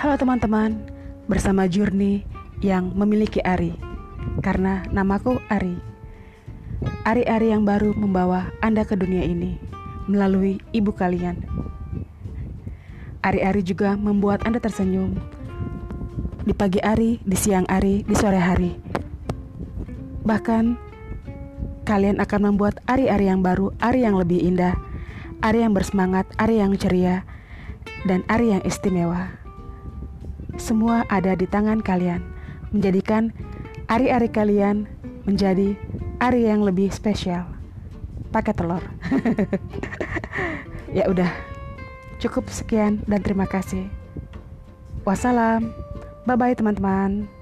Halo teman-teman, bersama Jurni yang memiliki Ari. Karena namaku Ari. Ari-ari yang baru membawa Anda ke dunia ini melalui ibu kalian. Ari-ari juga membuat Anda tersenyum di pagi hari, di siang hari, di sore hari. Bahkan kalian akan membuat ari-ari yang baru, ari yang lebih indah, ari yang bersemangat, ari yang ceria, dan ari yang istimewa. Semua ada di tangan kalian, menjadikan ari-ari kalian menjadi ari yang lebih spesial. Pakai telur. ya udah. Cukup sekian dan terima kasih. Wassalam. Bye bye teman-teman.